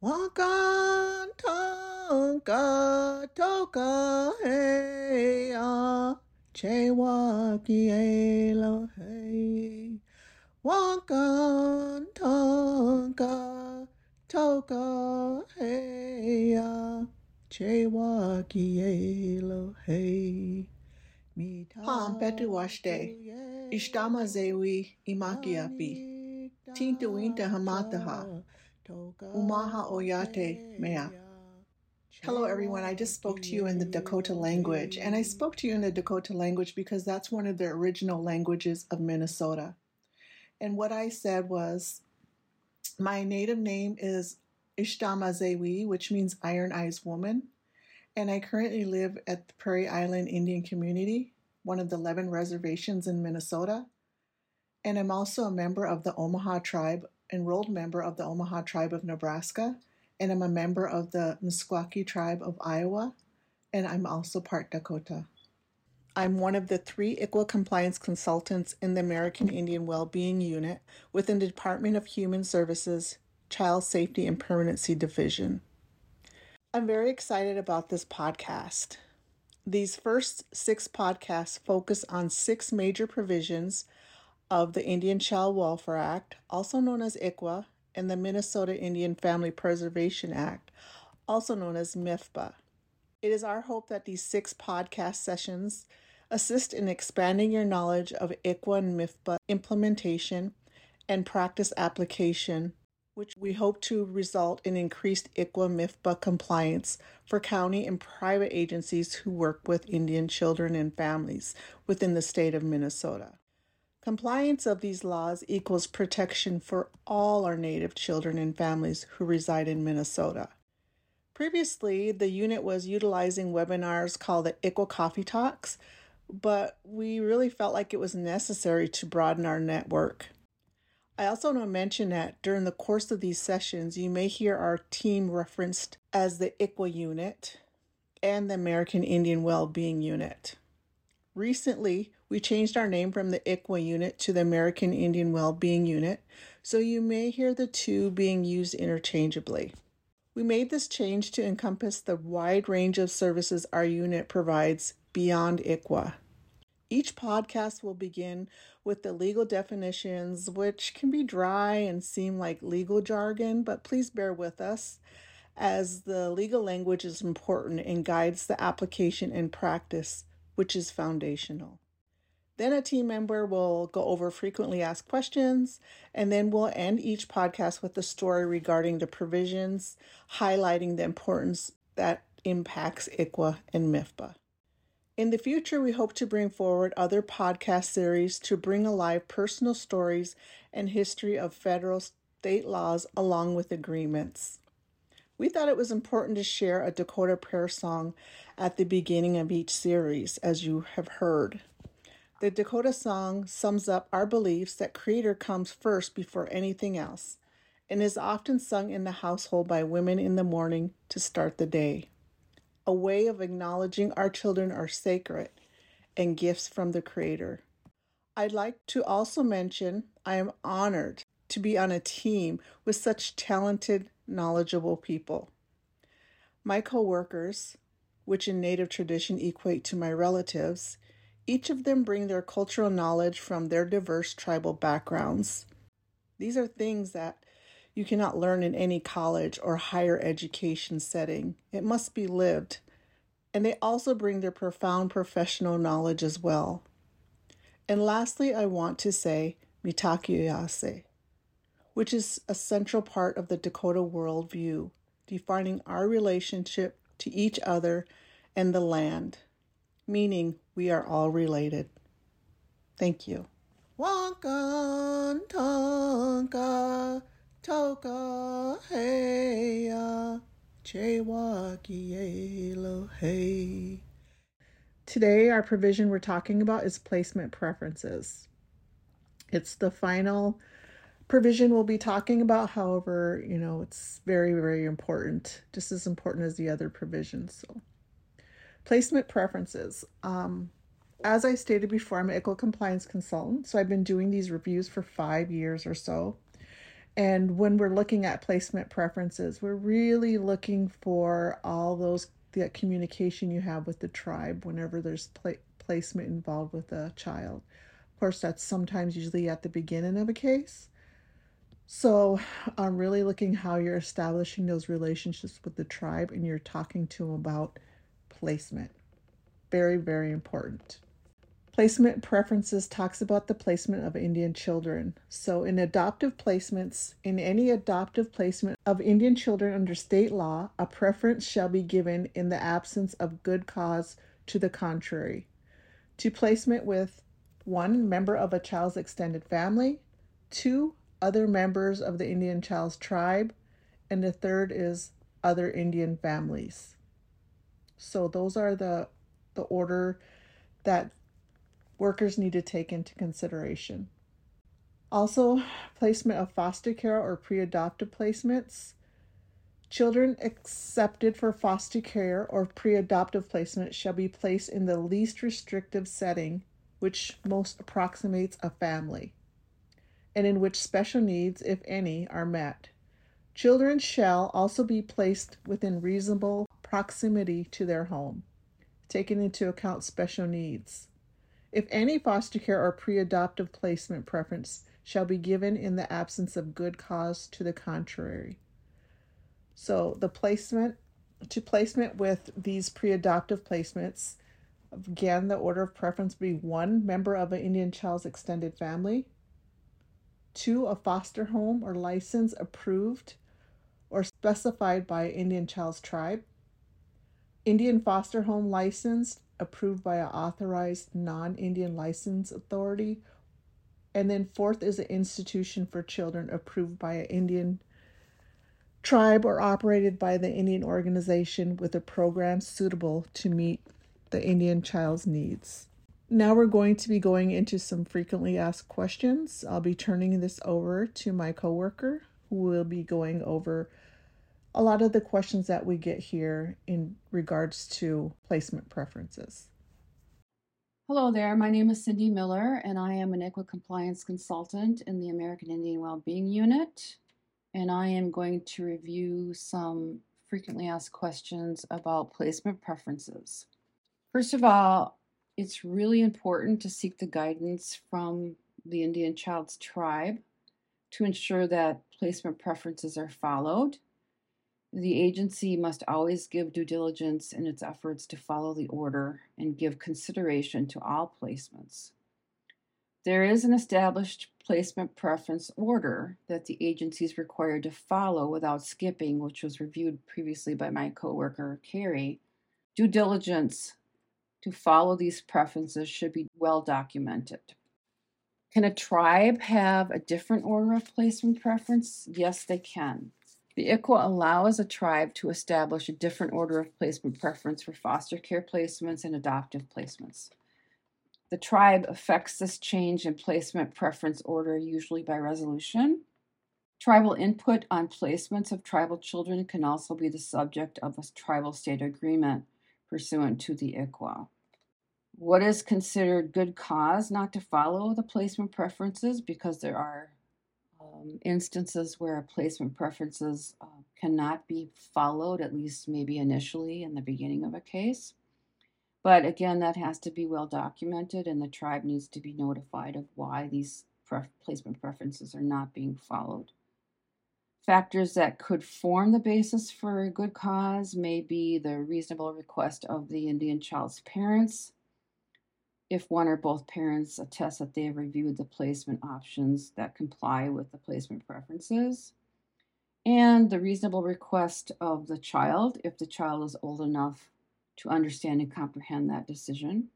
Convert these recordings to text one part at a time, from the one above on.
Wakan tonka toka heya. Che waki Elohe. Wakan tonka toka heya. Che waki Elohe. Pam petu washte, ishtama zewi imakiapi, tinta winta hamataha, umaha oyate mea. Hello, everyone. I just spoke to you in the Dakota language, and I spoke to you in the Dakota language because that's one of the original languages of Minnesota. And what I said was, my native name is Ishtama Zewi, which means Iron Eyes Woman and I currently live at the Prairie Island Indian Community, one of the 11 reservations in Minnesota. And I'm also a member of the Omaha Tribe, enrolled member of the Omaha Tribe of Nebraska, and I'm a member of the Meskwaki Tribe of Iowa, and I'm also part Dakota. I'm one of the three ICWA compliance consultants in the American Indian Wellbeing Unit within the Department of Human Services Child Safety and Permanency Division. I'm very excited about this podcast. These first six podcasts focus on six major provisions of the Indian Child Welfare Act, also known as ICWA, and the Minnesota Indian Family Preservation Act, also known as MIFPA. It is our hope that these six podcast sessions assist in expanding your knowledge of ICWA and MIFPA implementation and practice application which we hope to result in increased ICWA MIFPA compliance for county and private agencies who work with Indian children and families within the state of Minnesota. Compliance of these laws equals protection for all our Native children and families who reside in Minnesota. Previously, the unit was utilizing webinars called the ICWA Coffee Talks, but we really felt like it was necessary to broaden our network. I also want to mention that during the course of these sessions, you may hear our team referenced as the ICWA unit and the American Indian Wellbeing Unit. Recently, we changed our name from the ICWA unit to the American Indian Wellbeing Unit, so you may hear the two being used interchangeably. We made this change to encompass the wide range of services our unit provides beyond ICWA. Each podcast will begin with the legal definitions, which can be dry and seem like legal jargon, but please bear with us as the legal language is important and guides the application and practice, which is foundational. Then a team member will go over frequently asked questions, and then we'll end each podcast with a story regarding the provisions, highlighting the importance that impacts ICWA and MIFPA. In the future, we hope to bring forward other podcast series to bring alive personal stories and history of federal state laws along with agreements. We thought it was important to share a Dakota prayer song at the beginning of each series, as you have heard. The Dakota song sums up our beliefs that Creator comes first before anything else and is often sung in the household by women in the morning to start the day a way of acknowledging our children are sacred and gifts from the Creator. I'd like to also mention I am honored to be on a team with such talented, knowledgeable people. My coworkers, which in Native tradition equate to my relatives, each of them bring their cultural knowledge from their diverse tribal backgrounds. These are things that you cannot learn in any college or higher education setting. It must be lived. And they also bring their profound professional knowledge as well. And lastly, I want to say Mitakuye, which is a central part of the Dakota worldview, defining our relationship to each other and the land, meaning we are all related. Thank you. Wakan tonka Toka heya Elohe. Today, our provision we're talking about is placement preferences. It's the final provision we'll be talking about. However, you know, it's very, very important, just as important as the other provisions. So, placement preferences. Um, as I stated before, I'm an ICWA compliance consultant, so I've been doing these reviews for five years or so. And when we're looking at placement preferences, we're really looking for all those that communication you have with the tribe whenever there's placement involved with a child. Of course, that's sometimes usually at the beginning of a case. So I'm really looking how you're establishing those relationships with the tribe and you're talking to them about placement. Very, very important. Placement preferences talks about the placement of Indian children. So, in adoptive placements, in any adoptive placement of Indian children under state law, a preference shall be given in the absence of good cause to the contrary. To placement with one member of a child's extended family, two other members of the Indian child's tribe, and the third is other Indian families. So, those are the the order that workers need to take into consideration. Also, placement of foster care or pre adoptive placements. Children accepted for foster care or pre adoptive placement shall be placed in the least restrictive setting, which most approximates a family, and in which special needs, if any, are met. Children shall also be placed within reasonable proximity to their home, taking into account special needs. If any foster care or pre adoptive placement preference shall be given in the absence of good cause to the contrary. So the placement to placement with these pre adoptive placements, again, the order of preference be one member of an Indian child's extended family, two, a foster home or license approved or specified by Indian child's tribe, Indian foster home licensed approved by an authorized non Indian license authority. And then fourth is an institution for children approved by an Indian tribe or operated by the Indian organization with a program suitable to meet the Indian child's needs. Now we're going to be going into some frequently asked questions. I'll be turning this over to my coworker who will be going over a lot of the questions that we get here in regards to placement preferences. Hello there, my name is Cindy Miller and I am an ICWA compliance consultant in the American Indian Wellbeing Unit and I am going to review some frequently asked questions about placement preferences. First of all, it's really important to seek the guidance from the Indian Child's tribe to ensure that placement preferences are followed the agency must always give due diligence in its efforts to follow the order and give consideration to all placements. There is an established placement preference order that the agency is required to follow without skipping, which was reviewed previously by my coworker Carrie. Due diligence to follow these preferences should be well documented. Can a tribe have a different order of placement preference? Yes, they can. The ICWA allows a tribe to establish a different order of placement preference for foster care placements and adoptive placements. The tribe affects this change in placement preference order usually by resolution. Tribal input on placements of tribal children can also be the subject of a tribal state agreement pursuant to the ICWA. What is considered good cause not to follow the placement preferences because there are um, instances where placement preferences uh, cannot be followed, at least maybe initially in the beginning of a case. But again, that has to be well documented, and the tribe needs to be notified of why these pref- placement preferences are not being followed. Factors that could form the basis for a good cause may be the reasonable request of the Indian child's parents, if one or both parents attest that they have reviewed the placement options that comply with the placement preferences, and the reasonable request of the child if the child is old enough to understand and comprehend that decision.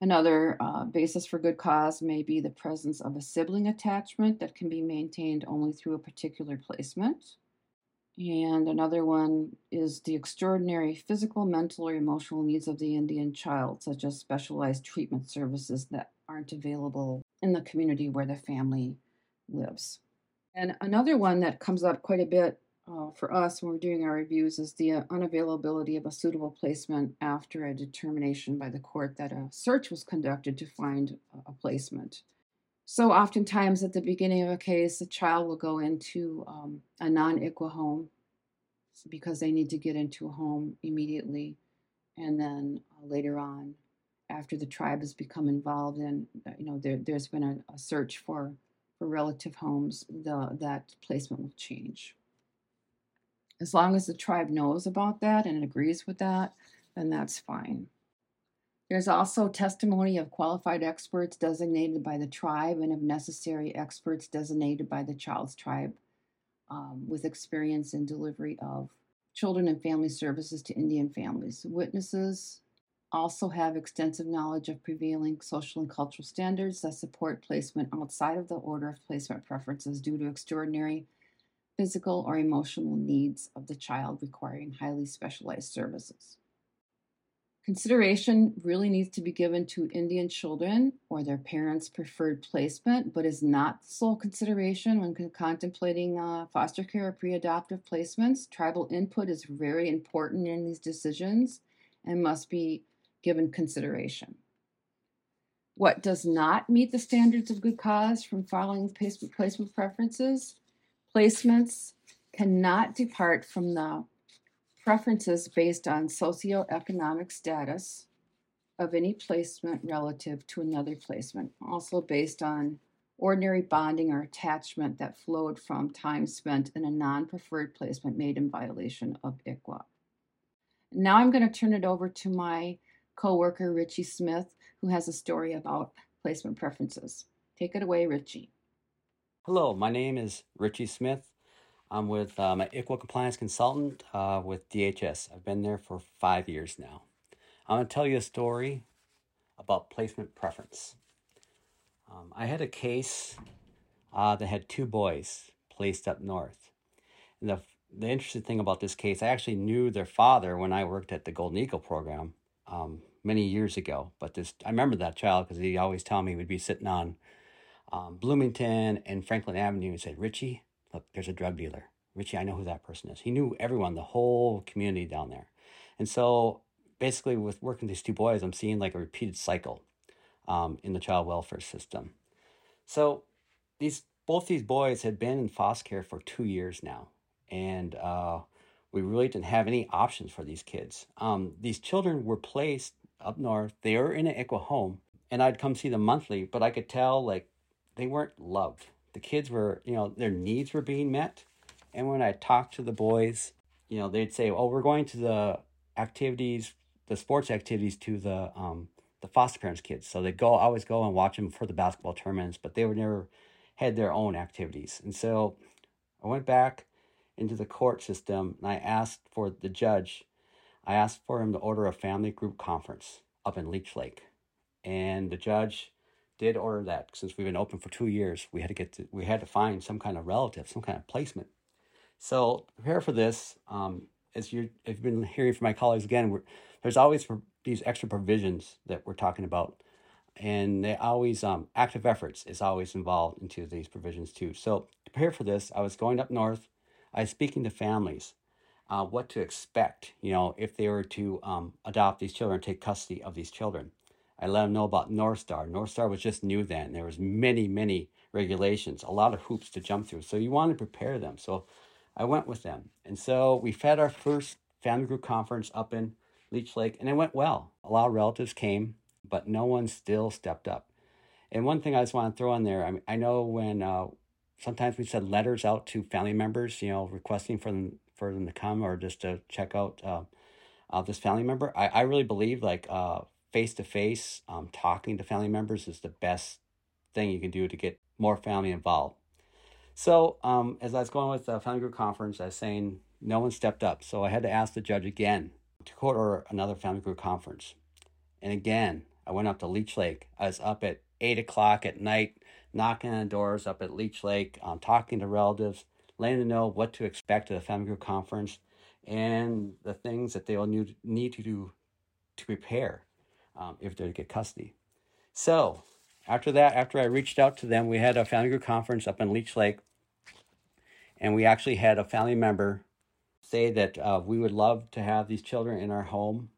Another uh, basis for good cause may be the presence of a sibling attachment that can be maintained only through a particular placement. And another one is the extraordinary physical, mental, or emotional needs of the Indian child, such as specialized treatment services that aren't available in the community where the family lives. And another one that comes up quite a bit uh, for us when we're doing our reviews is the uh, unavailability of a suitable placement after a determination by the court that a search was conducted to find a placement. So, oftentimes at the beginning of a case, the child will go into um, a non ICWA home because they need to get into a home immediately. And then uh, later on, after the tribe has become involved in, uh, you know, there, there's been a, a search for, for relative homes, the, that placement will change. As long as the tribe knows about that and agrees with that, then that's fine. There's also testimony of qualified experts designated by the tribe and, if necessary, experts designated by the child's tribe um, with experience in delivery of children and family services to Indian families. Witnesses also have extensive knowledge of prevailing social and cultural standards that support placement outside of the order of placement preferences due to extraordinary physical or emotional needs of the child requiring highly specialized services. Consideration really needs to be given to Indian children or their parents' preferred placement, but is not the sole consideration when contemplating uh, foster care or pre adoptive placements. Tribal input is very important in these decisions and must be given consideration. What does not meet the standards of good cause from following placement preferences? Placements cannot depart from the preferences based on socioeconomic status of any placement relative to another placement, also based on ordinary bonding or attachment that flowed from time spent in a non preferred placement made in violation of ICWA. Now I'm going to turn it over to my coworker, Richie Smith, who has a story about placement preferences. Take it away, Richie. Hello, my name is Richie Smith. I'm with um, an ICWA compliance consultant uh, with DHS. I've been there for five years now. I'm going to tell you a story about placement preference. Um, I had a case uh, that had two boys placed up north. And the, the interesting thing about this case, I actually knew their father when I worked at the Golden Eagle program um, many years ago. But this, I remember that child because he always told me we'd be sitting on um, Bloomington and Franklin Avenue and said, Richie, look, there's a drug dealer. Richie, I know who that person is. He knew everyone, the whole community down there. And so basically, with working with these two boys, I'm seeing like a repeated cycle um, in the child welfare system. So these both these boys had been in foster care for two years now, and uh, we really didn't have any options for these kids. Um, these children were placed up north. They were in an ICWA home, and I'd come see them monthly, but I could tell like they weren't loved the kids were, you know, their needs were being met. And when I talked to the boys, you know, they'd say, "Oh, we're going to the activities, the sports activities to the um, the foster parents' kids." So they go, always go and watch them for the basketball tournaments, but they were never had their own activities. And so I went back into the court system and I asked for the judge. I asked for him to order a family group conference up in Leech Lake, and the judge did order that since we've been open for two years. We had to get to, we had to find some kind of relative, some kind of placement. So prepare for this. Um, as you have been hearing from my colleagues again, there's always these extra provisions that we're talking about, and they always um, active efforts is always involved into these provisions too. So prepare for this. I was going up north. I was speaking to families. Uh, what to expect, you know, if they were to um, adopt these children, take custody of these children. I let them know about North Star. North Star was just new then. There was many, many regulations, a lot of hoops to jump through. So you want to prepare them. So I went with them. And so we had our first family group conference up in Leech Lake, and it went well. A lot of relatives came, but no one still stepped up. And one thing I just want to throw in there, I mean, I know when uh, sometimes we send letters out to family members, you know, requesting for them for them to come or just to check out uh, uh, this family member. I, I really believe like uh, face to face, talking to family members is the best thing you can do to get more family involved. So, um, as I was going with the family group conference, I was saying no one stepped up. So, I had to ask the judge again to court order another family group conference. And again, I went up to Leech Lake. I was up at 8 o'clock at night, knocking on doors up at Leech Lake, um, talking to relatives, letting them know what to expect at a family group conference and the things that they will need to do to prepare um, if they're get custody. So after that, after I reached out to them, we had a family group conference up in Leech Lake, and we actually had a family member say that uh, we would love to have these children in our home.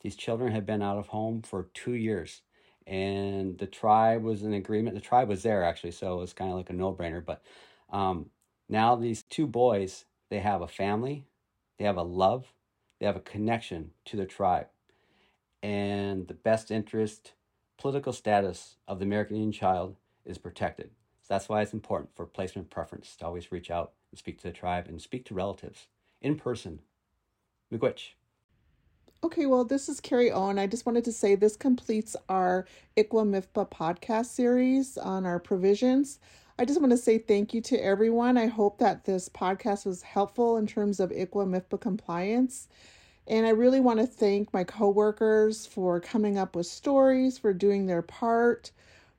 These children have been out of home for two years, and the tribe was in agreement. The tribe was there actually, so it was kind of like a no brainer. But um, now these two boys, they have a family, they have a love, they have a connection to the tribe, and the best interest, political status of the American Indian child is protected. So that's why it's important for placement preference to always reach out and speak to the tribe and speak to relatives in person. Miigwech. Okay, well, this is Carrie Owen. I just wanted to say this completes our ICWA MIFPA podcast series on our provisions. I just want to say thank you to everyone. I hope that this podcast was helpful in terms of ICWA MIFPA compliance. And I really want to thank my coworkers for coming up with stories, for doing their part,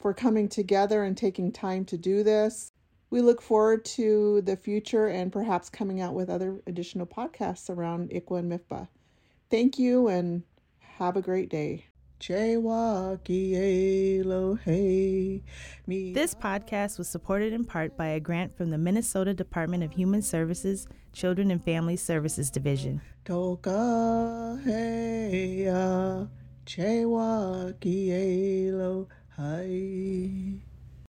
for coming together and taking time to do this. We look forward to the future and perhaps coming out with other additional podcasts around ICWA and MIFPA. Thank you and have a great day. This podcast was supported in part by a grant from the Minnesota Department of Human Services, Children and Family Services Division. Toka